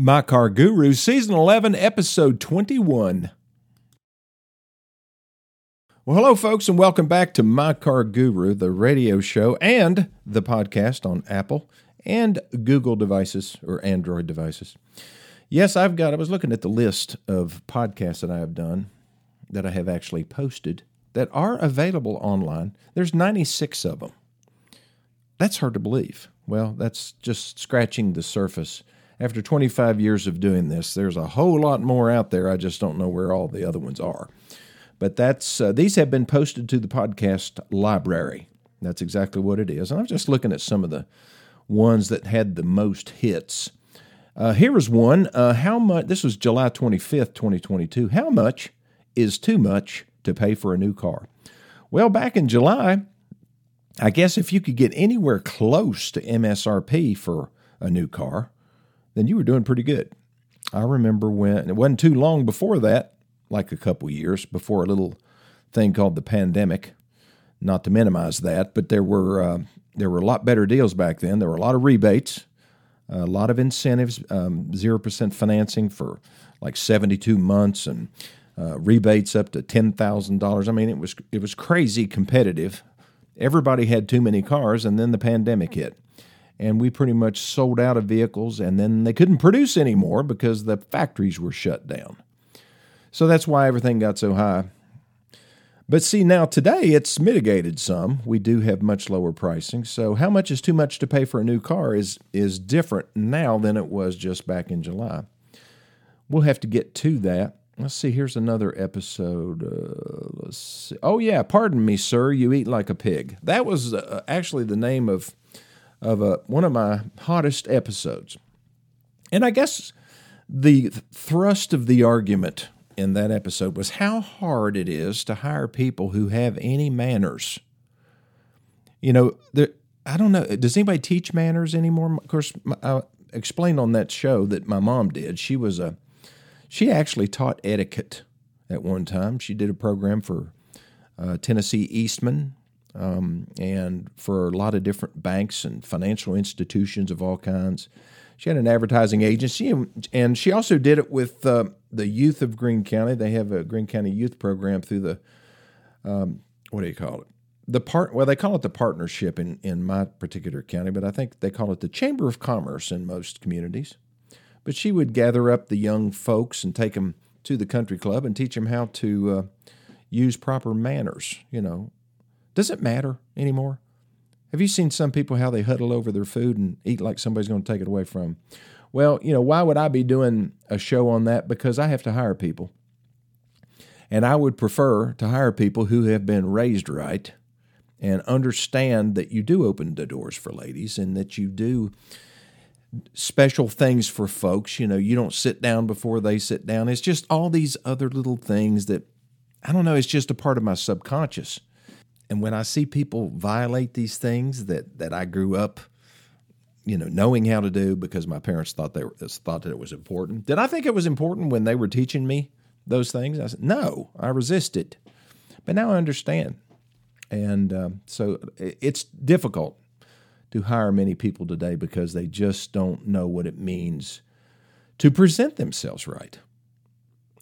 My Car Guru, Season 11, Episode 21. Well, hello, folks, and welcome back to My Car Guru, the radio show and the podcast on Apple and Google devices or Android devices. Yes, I've got, I was looking at the list of podcasts that I have done that I have actually posted that are available online. There's 96 of them. That's hard to believe. Well, that's just scratching the surface after 25 years of doing this, there's a whole lot more out there. I just don't know where all the other ones are. But that's uh, these have been posted to the podcast library. That's exactly what it is. And I'm just looking at some of the ones that had the most hits. Uh, here is one. Uh, how much? This was July 25th, 2022. How much is too much to pay for a new car? Well, back in July, I guess if you could get anywhere close to MSRP for a new car, then you were doing pretty good. I remember when it wasn't too long before that, like a couple years before a little thing called the pandemic. Not to minimize that, but there were uh, there were a lot better deals back then. There were a lot of rebates, a lot of incentives, um, zero um, percent financing for like seventy two months, and uh, rebates up to ten thousand dollars. I mean, it was it was crazy competitive. Everybody had too many cars, and then the pandemic hit and we pretty much sold out of vehicles and then they couldn't produce anymore because the factories were shut down. So that's why everything got so high. But see, now today it's mitigated some. We do have much lower pricing. So how much is too much to pay for a new car is is different now than it was just back in July. We'll have to get to that. Let's see. Here's another episode. Uh, let's see. Oh yeah, pardon me, sir. You eat like a pig. That was uh, actually the name of of a, one of my hottest episodes. And I guess the thrust of the argument in that episode was how hard it is to hire people who have any manners. You know, there, I don't know. Does anybody teach manners anymore? Of course, I explained on that show that my mom did. She was a, she actually taught etiquette at one time. She did a program for uh, Tennessee Eastman um, and for a lot of different banks and financial institutions of all kinds. She had an advertising agency, and, and she also did it with uh, the youth of Greene County. They have a Greene County youth program through the um, what do you call it? The part well, they call it the partnership in in my particular county, but I think they call it the Chamber of Commerce in most communities. But she would gather up the young folks and take them to the country club and teach them how to uh, use proper manners. You know, does it matter anymore? Have you seen some people how they huddle over their food and eat like somebody's going to take it away from them? Well, you know, why would I be doing a show on that? Because I have to hire people. And I would prefer to hire people who have been raised right and understand that you do open the doors for ladies and that you do special things for folks. You know, you don't sit down before they sit down. It's just all these other little things that I don't know, it's just a part of my subconscious. And when I see people violate these things that that I grew up, you know, knowing how to do because my parents thought they were, thought that it was important. Did I think it was important when they were teaching me those things? I said no. I resisted, but now I understand. And um, so it's difficult to hire many people today because they just don't know what it means to present themselves right.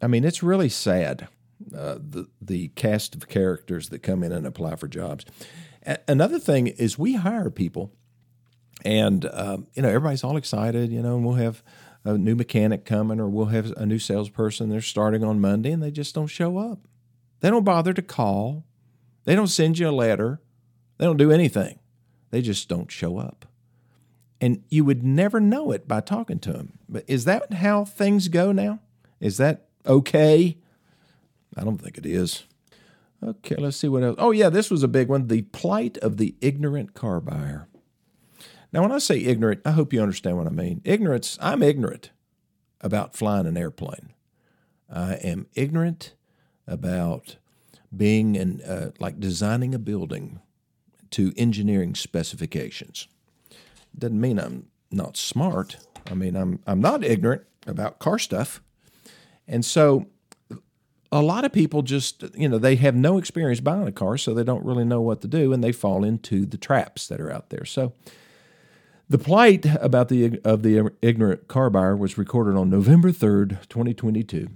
I mean, it's really sad uh, the the cast of characters that come in and apply for jobs. A- another thing is we hire people, and um, you know everybody's all excited. You know, and we'll have a new mechanic coming, or we'll have a new salesperson. They're starting on Monday, and they just don't show up. They don't bother to call. They don't send you a letter. They don't do anything. They just don't show up. And you would never know it by talking to them. But is that how things go now? Is that okay? I don't think it is. Okay, let's see what else. Oh, yeah, this was a big one the plight of the ignorant car buyer. Now, when I say ignorant, I hope you understand what I mean. Ignorance, I'm ignorant about flying an airplane. I am ignorant about being in, uh, like designing a building to engineering specifications. Doesn't mean I'm not smart. I mean, I'm, I'm not ignorant about car stuff. And so a lot of people just, you know, they have no experience buying a car, so they don't really know what to do, and they fall into the traps that are out there. So The plight about the of the ignorant car buyer was recorded on November 3rd, 2022.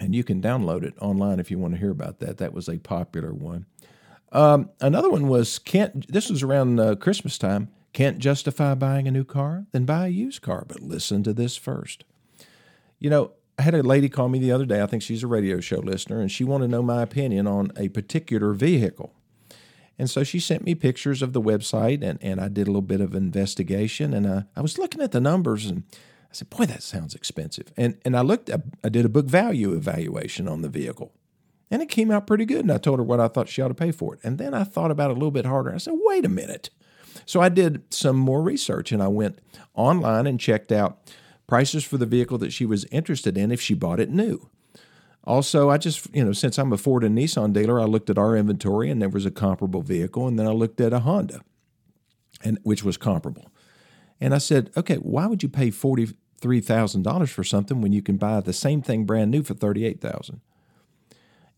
And you can download it online if you want to hear about that. That was a popular one. Um, another one was can't. This was around uh, Christmas time. Can't justify buying a new car? Then buy a used car. But listen to this first. You know, I had a lady call me the other day. I think she's a radio show listener, and she wanted to know my opinion on a particular vehicle. And so she sent me pictures of the website, and, and I did a little bit of investigation. And uh, I was looking at the numbers, and I said, "Boy, that sounds expensive." And and I looked, I did a book value evaluation on the vehicle, and it came out pretty good. And I told her what I thought she ought to pay for it. And then I thought about it a little bit harder. I said, "Wait a minute." So I did some more research, and I went online and checked out prices for the vehicle that she was interested in if she bought it new. Also, I just, you know, since I'm a Ford and Nissan dealer, I looked at our inventory and there was a comparable vehicle. And then I looked at a Honda, and which was comparable. And I said, okay, why would you pay $43,000 for something when you can buy the same thing brand new for 38000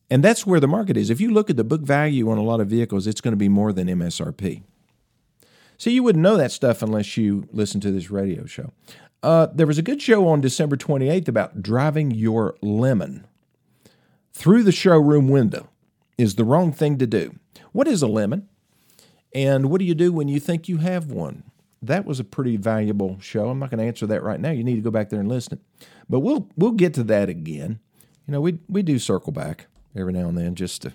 And that's where the market is. If you look at the book value on a lot of vehicles, it's going to be more than MSRP. So you wouldn't know that stuff unless you listen to this radio show. Uh, there was a good show on December 28th about driving your lemon through the showroom window is the wrong thing to do. What is a lemon? And what do you do when you think you have one? That was a pretty valuable show. I'm not going to answer that right now. You need to go back there and listen. But we'll we'll get to that again. You know, we we do circle back every now and then just to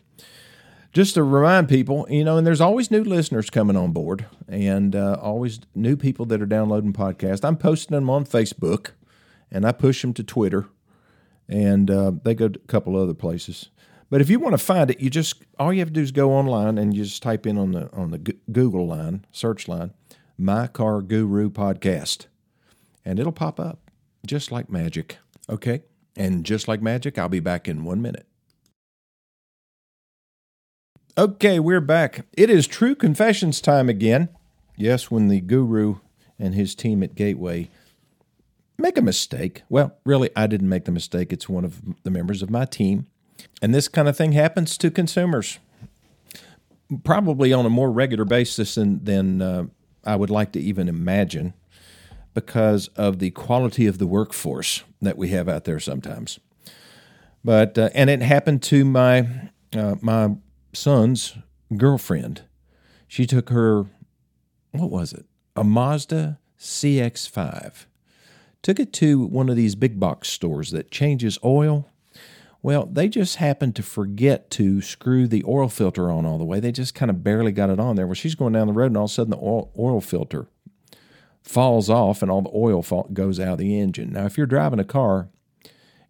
just to remind people, you know, and there's always new listeners coming on board and uh, always new people that are downloading podcasts. I'm posting them on Facebook and I push them to Twitter and uh, they go to a couple other places. But if you want to find it, you just all you have to do is go online and you just type in on the on the Google line search line, "My Car Guru Podcast," and it'll pop up just like magic. Okay, and just like magic, I'll be back in one minute. Okay, we're back. It is true confessions time again. Yes, when the guru and his team at Gateway make a mistake. Well, really, I didn't make the mistake. It's one of the members of my team. And this kind of thing happens to consumers probably on a more regular basis than, than uh, I would like to even imagine because of the quality of the workforce that we have out there sometimes. But, uh, and it happened to my, uh, my son's girlfriend. She took her, what was it? A Mazda CX5 took it to one of these big box stores that changes oil. Well, they just happened to forget to screw the oil filter on all the way. They just kind of barely got it on there. Well, she's going down the road, and all of a sudden the oil, oil filter falls off, and all the oil goes out of the engine. Now, if you're driving a car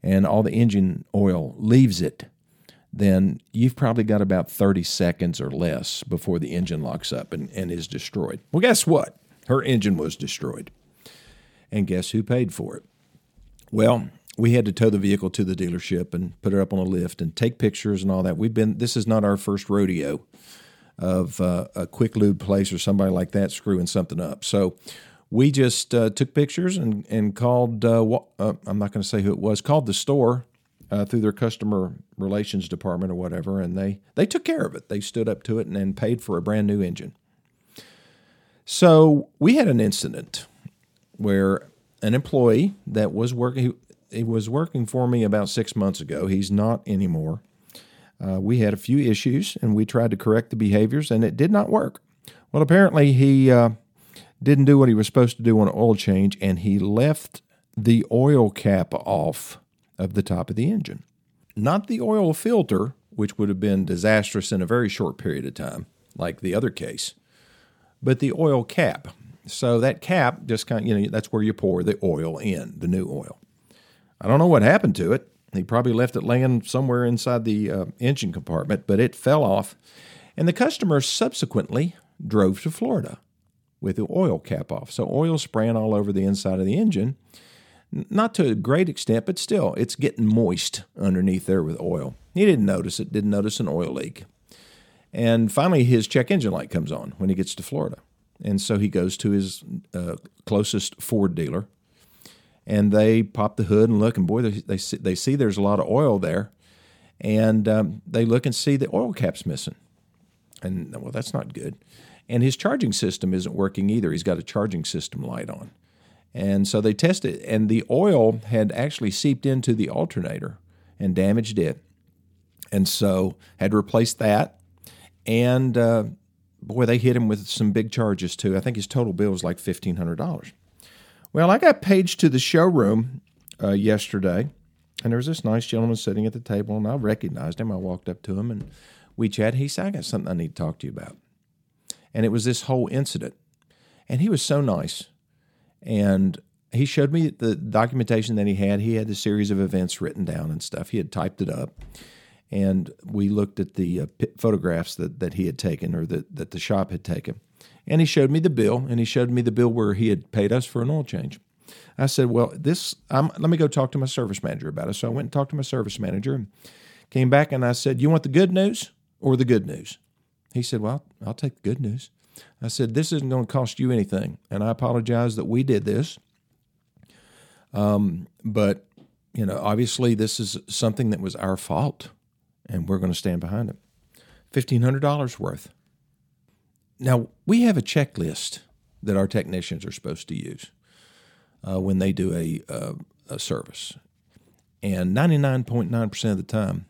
and all the engine oil leaves it, then you've probably got about 30 seconds or less before the engine locks up and, and is destroyed. Well, guess what? Her engine was destroyed. And guess who paid for it? Well, we had to tow the vehicle to the dealership and put it up on a lift and take pictures and all that. We've been this is not our first rodeo of uh, a quick lube place or somebody like that screwing something up. So we just uh, took pictures and and called. Uh, uh I'm not going to say who it was. Called the store uh, through their customer relations department or whatever, and they they took care of it. They stood up to it and, and paid for a brand new engine. So we had an incident where an employee that was working he, he was working for me about six months ago. He's not anymore. Uh, we had a few issues and we tried to correct the behaviors and it did not work. Well, apparently he uh, didn't do what he was supposed to do on an oil change and he left the oil cap off of the top of the engine. Not the oil filter, which would have been disastrous in a very short period of time, like the other case, but the oil cap. So that cap just kind of, you know, that's where you pour the oil in, the new oil. I don't know what happened to it. He probably left it laying somewhere inside the uh, engine compartment, but it fell off. And the customer subsequently drove to Florida with the oil cap off. So oil spraying all over the inside of the engine. Not to a great extent, but still, it's getting moist underneath there with oil. He didn't notice it, didn't notice an oil leak. And finally, his check engine light comes on when he gets to Florida. And so he goes to his uh, closest Ford dealer, and they pop the hood and look, and boy, they, they, see, they see there's a lot of oil there. And um, they look and see the oil cap's missing. And well, that's not good. and his charging system isn't working either. He's got a charging system light on. And so they tested, and the oil had actually seeped into the alternator and damaged it. And so had replaced that. And uh, boy, they hit him with some big charges too. I think his total bill was like $1,500. Well, I got paged to the showroom uh, yesterday, and there was this nice gentleman sitting at the table, and I recognized him. I walked up to him and we chatted. He said, I got something I need to talk to you about. And it was this whole incident. And he was so nice. And he showed me the documentation that he had. He had the series of events written down and stuff. He had typed it up. And we looked at the uh, photographs that, that he had taken or that, that the shop had taken. And he showed me the bill, and he showed me the bill where he had paid us for an oil change. I said, "Well, this. I'm, let me go talk to my service manager about it." So I went and talked to my service manager, and came back, and I said, "You want the good news or the good news?" He said, "Well, I'll take the good news." I said, "This isn't going to cost you anything, and I apologize that we did this. Um, but you know, obviously, this is something that was our fault, and we're going to stand behind it. Fifteen hundred dollars worth." Now we have a checklist that our technicians are supposed to use uh, when they do a, uh, a service. And 99.9% of the time,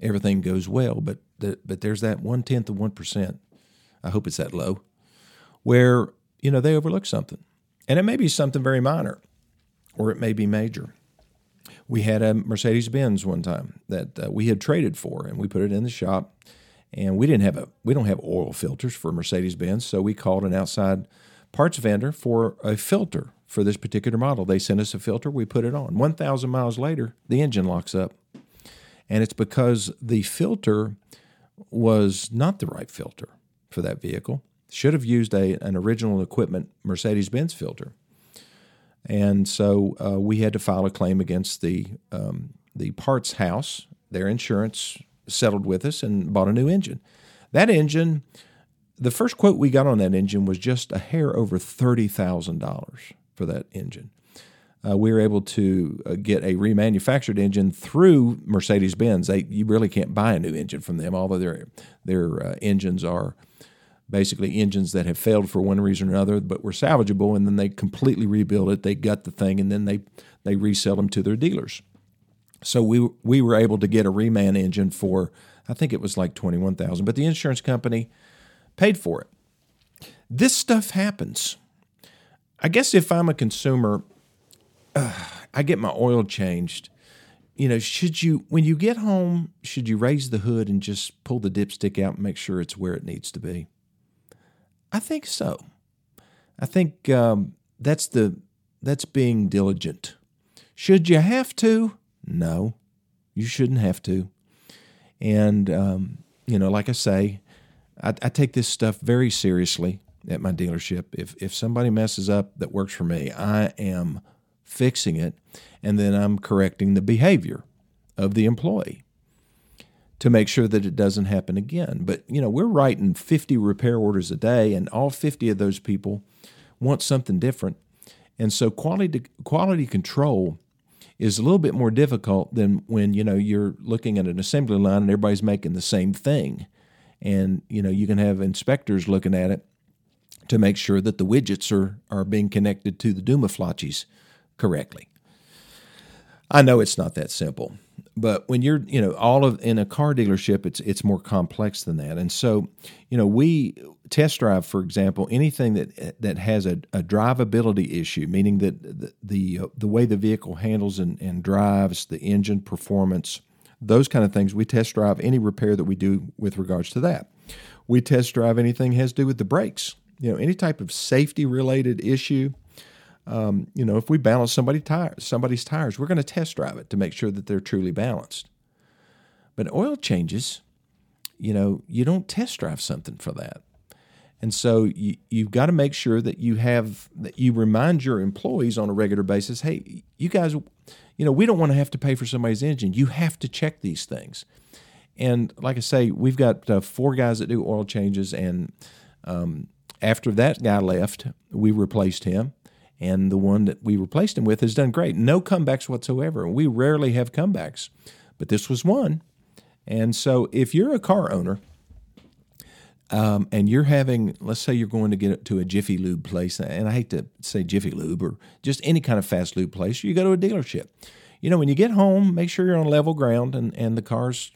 everything goes well, but, the, but there's that one tenth of 1%, I hope it's that low, where, you know, they overlook something. And it may be something very minor, or it may be major. We had a Mercedes Benz one time that uh, we had traded for, and we put it in the shop. And we didn't have a we don't have oil filters for Mercedes Benz, so we called an outside parts vendor for a filter for this particular model. They sent us a filter, we put it on. 1,000 miles later, the engine locks up. And it's because the filter was not the right filter for that vehicle. Should have used a, an original equipment Mercedes Benz filter. And so uh, we had to file a claim against the, um, the parts house. Their insurance settled with us and bought a new engine. That engine, the first quote we got on that engine was just a hair over $30,000 for that engine. Uh, we were able to uh, get a remanufactured engine through Mercedes Benz. You really can't buy a new engine from them, although their their uh, engines are basically engines that have failed for one reason or another, but were salvageable, and then they completely rebuild it. They gut the thing, and then they they resell them to their dealers. So we we were able to get a reman engine for I think it was like twenty one thousand, but the insurance company paid for it. This stuff happens. I guess if I'm a consumer, uh, I get my oil changed. You know, should you, when you get home, should you raise the hood and just pull the dipstick out and make sure it's where it needs to be? I think so. I think um, that's the that's being diligent. Should you have to? No, you shouldn't have to. And um, you know, like I say, I, I take this stuff very seriously at my dealership. If if somebody messes up that works for me, I am fixing it and then I'm correcting the behavior of the employee to make sure that it doesn't happen again. But you know, we're writing 50 repair orders a day and all 50 of those people want something different. And so quality quality control is a little bit more difficult than when you know you're looking at an assembly line and everybody's making the same thing. And you know, you can have inspectors looking at it to make sure that the widgets are, are being connected to the Duma flotches correctly. I know it's not that simple, but when you're, you know, all of in a car dealership, it's it's more complex than that. And so, you know, we test drive, for example, anything that that has a, a drivability issue, meaning that the the, uh, the way the vehicle handles and, and drives, the engine performance, those kind of things. We test drive any repair that we do with regards to that. We test drive anything has to do with the brakes you know, any type of safety related issue. Um, you know, if we balance somebody tire, somebody's tires, we're going to test drive it to make sure that they're truly balanced. But oil changes, you know, you don't test drive something for that. And so you, you've got to make sure that you have that you remind your employees on a regular basis, hey, you guys, you know, we don't want to have to pay for somebody's engine. You have to check these things. And like I say, we've got uh, four guys that do oil changes, and um, after that guy left, we replaced him. And the one that we replaced him with has done great. No comebacks whatsoever. We rarely have comebacks, but this was one. And so if you're a car owner, um, and you're having, let's say you're going to get to a Jiffy Lube place, and I hate to say Jiffy Lube or just any kind of fast lube place, you go to a dealership. You know, when you get home, make sure you're on level ground and, and the car's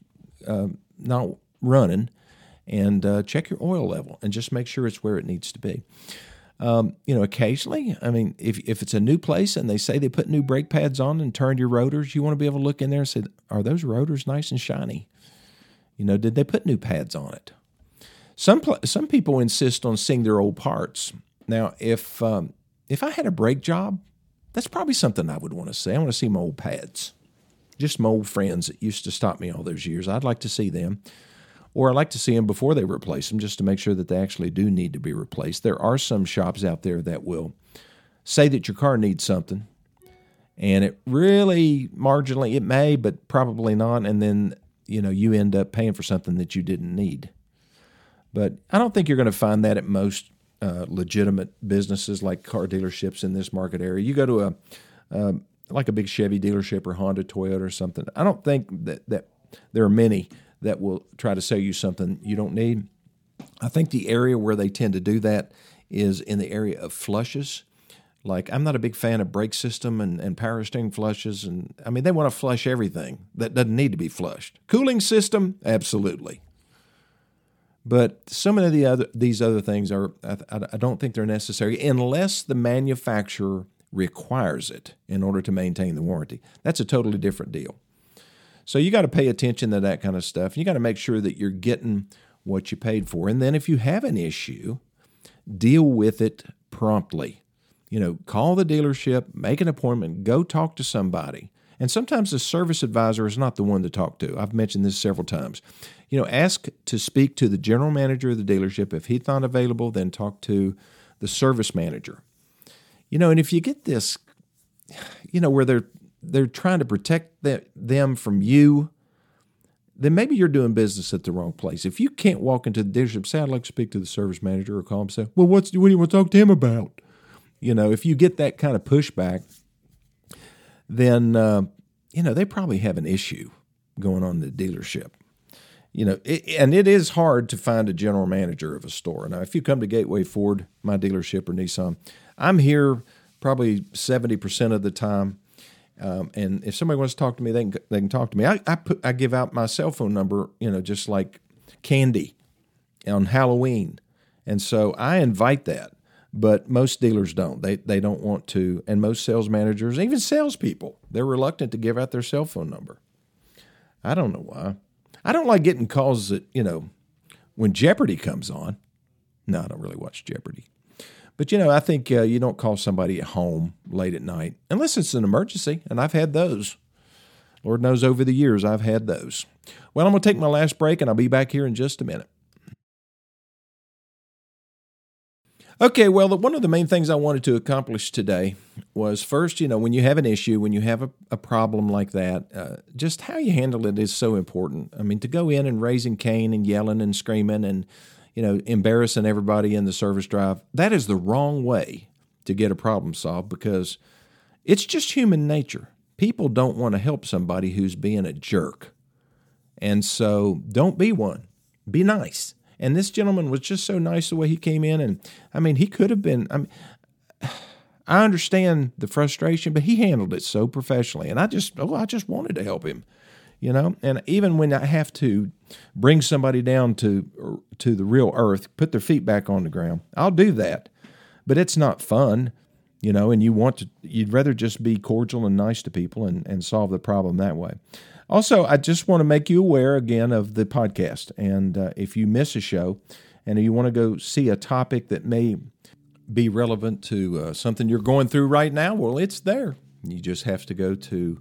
uh, not running, and uh, check your oil level and just make sure it's where it needs to be. Um, you know, occasionally, I mean, if, if it's a new place and they say they put new brake pads on and turned your rotors, you want to be able to look in there and say, are those rotors nice and shiny? You know, did they put new pads on it? Some some people insist on seeing their old parts. Now, if um, if I had a brake job, that's probably something I would want to see. I want to see my old pads, just my old friends that used to stop me all those years. I'd like to see them, or I'd like to see them before they replace them, just to make sure that they actually do need to be replaced. There are some shops out there that will say that your car needs something, and it really marginally it may, but probably not, and then you know you end up paying for something that you didn't need. But I don't think you're going to find that at most uh, legitimate businesses like car dealerships in this market area. You go to a uh, like a big Chevy dealership or Honda, Toyota, or something. I don't think that that there are many that will try to sell you something you don't need. I think the area where they tend to do that is in the area of flushes. Like I'm not a big fan of brake system and, and power steering flushes, and I mean they want to flush everything that doesn't need to be flushed. Cooling system, absolutely. But some of the other these other things are I, I don't think they're necessary unless the manufacturer requires it in order to maintain the warranty. That's a totally different deal. So you got to pay attention to that kind of stuff. You got to make sure that you're getting what you paid for. And then if you have an issue, deal with it promptly. You know, call the dealership, make an appointment, go talk to somebody. And sometimes the service advisor is not the one to talk to. I've mentioned this several times you know, ask to speak to the general manager of the dealership. If he's not available, then talk to the service manager. You know, and if you get this, you know, where they're they're trying to protect the, them from you, then maybe you're doing business at the wrong place. If you can't walk into the dealership, say, I'd like to speak to the service manager or call him, say, well, what's what do you want to talk to him about? You know, if you get that kind of pushback, then uh, you know they probably have an issue going on in the dealership you know, it, and it is hard to find a general manager of a store. Now, if you come to Gateway Ford, my dealership or Nissan, I'm here probably 70% of the time. Um, and if somebody wants to talk to me, they can, they can talk to me. I, I, put, I give out my cell phone number, you know, just like candy on Halloween. And so I invite that, but most dealers don't. They, they don't want to. And most sales managers, even salespeople, they're reluctant to give out their cell phone number. I don't know why. I don't like getting calls that, you know, when Jeopardy comes on. No, I don't really watch Jeopardy. But, you know, I think uh, you don't call somebody at home late at night unless it's an emergency, and I've had those. Lord knows over the years I've had those. Well, I'm going to take my last break, and I'll be back here in just a minute. Okay, well, one of the main things I wanted to accomplish today was first, you know, when you have an issue, when you have a, a problem like that, uh, just how you handle it is so important. I mean, to go in and raising Cain and yelling and screaming and, you know, embarrassing everybody in the service drive, that is the wrong way to get a problem solved because it's just human nature. People don't want to help somebody who's being a jerk. And so don't be one, be nice. And this gentleman was just so nice the way he came in. And I mean, he could have been, I mean, I understand the frustration, but he handled it so professionally. And I just, oh, I just wanted to help him, you know? And even when I have to bring somebody down to, to the real earth, put their feet back on the ground, I'll do that. But it's not fun, you know, and you want to, you'd rather just be cordial and nice to people and, and solve the problem that way. Also, I just want to make you aware again of the podcast. And uh, if you miss a show and you want to go see a topic that may be relevant to uh, something you're going through right now, well, it's there. You just have to go to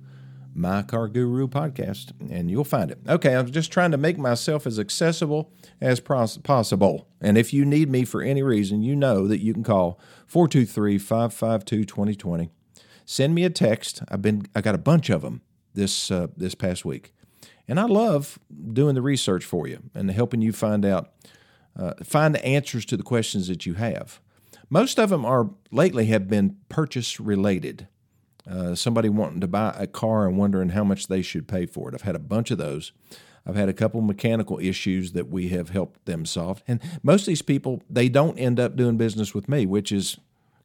My Car Guru podcast and you'll find it. Okay, I'm just trying to make myself as accessible as possible. And if you need me for any reason, you know that you can call 423 552 2020. Send me a text. I've been I got a bunch of them this uh, this past week. And I love doing the research for you and helping you find out uh, find the answers to the questions that you have. Most of them are lately have been purchase related. Uh, somebody wanting to buy a car and wondering how much they should pay for it. I've had a bunch of those. I've had a couple mechanical issues that we have helped them solve. And most of these people, they don't end up doing business with me, which is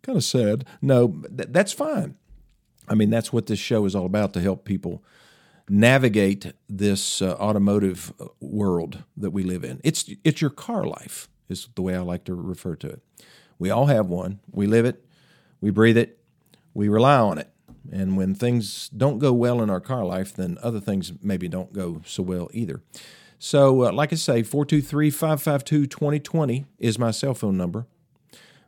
kind of sad. No, th- that's fine. I mean, that's what this show is all about to help people navigate this uh, automotive uh, world that we live in. It's it's your car life is the way I like to refer to it. We all have one. We live it, we breathe it, we rely on it. And when things don't go well in our car life, then other things maybe don't go so well either. So, uh, like I say, 423 552 2020 is my cell phone number.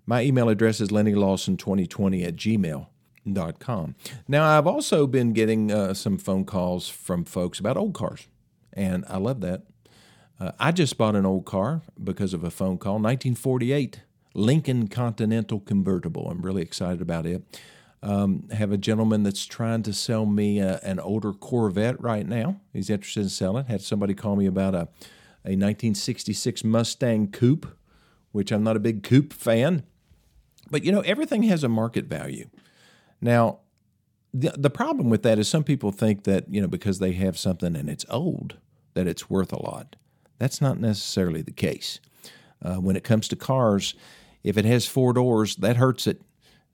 My email address is lennylawson2020 at gmail.com. Now, I've also been getting uh, some phone calls from folks about old cars, and I love that. Uh, I just bought an old car because of a phone call, 1948 Lincoln Continental convertible. I'm really excited about it. Um, have a gentleman that's trying to sell me a, an older Corvette right now. He's interested in selling. Had somebody call me about a, a 1966 Mustang Coupe, which I'm not a big coupe fan. But you know, everything has a market value. Now, the, the problem with that is some people think that, you know, because they have something and it's old, that it's worth a lot. That's not necessarily the case. Uh, when it comes to cars, if it has four doors, that hurts it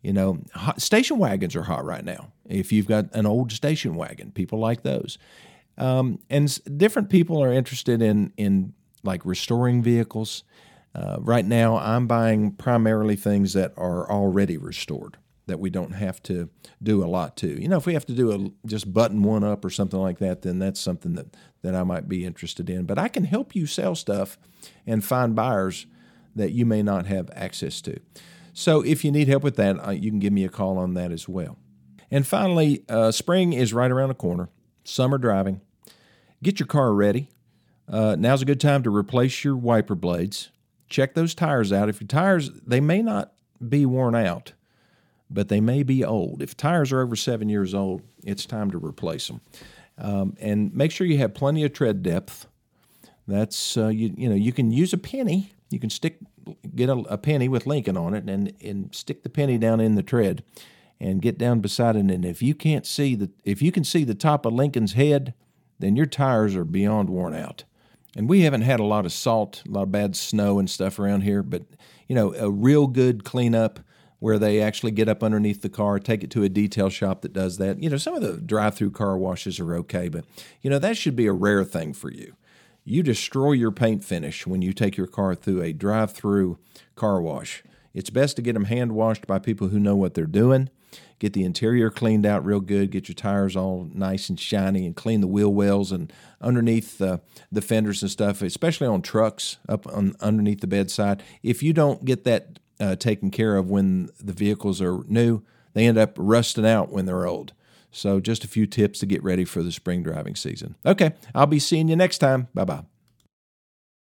you know, hot, station wagons are hot right now. If you've got an old station wagon, people like those. Um, and different people are interested in in like restoring vehicles. Uh, right now, I'm buying primarily things that are already restored that we don't have to do a lot to. You know, if we have to do a just button one up or something like that, then that's something that that I might be interested in. But I can help you sell stuff and find buyers that you may not have access to. So if you need help with that, uh, you can give me a call on that as well. And finally, uh, spring is right around the corner. Summer driving. Get your car ready. Uh, now's a good time to replace your wiper blades. Check those tires out. If your tires, they may not be worn out, but they may be old. If tires are over seven years old, it's time to replace them. Um, and make sure you have plenty of tread depth. That's uh, you, you know you can use a penny. You can stick get a, a, penny with Lincoln on it and and stick the penny down in the tread and get down beside it. And if you can't see the if you can see the top of Lincoln's head, then your tires are beyond worn out. And we haven't had a lot of salt, a lot of bad snow and stuff around here, but you know, a real good cleanup where they actually get up underneath the car, take it to a detail shop that does that. You know, some of the drive-through car washes are okay, but you know, that should be a rare thing for you you destroy your paint finish when you take your car through a drive through car wash. It's best to get them hand washed by people who know what they're doing. Get the interior cleaned out real good. Get your tires all nice and shiny, and clean the wheel wells and underneath the the fenders and stuff, especially on trucks up on underneath the bedside. If you don't get that uh, taken care of when the vehicles are new, they end up rusting out when they're old. So, just a few tips to get ready for the spring driving season. Okay, I'll be seeing you next time. Bye bye.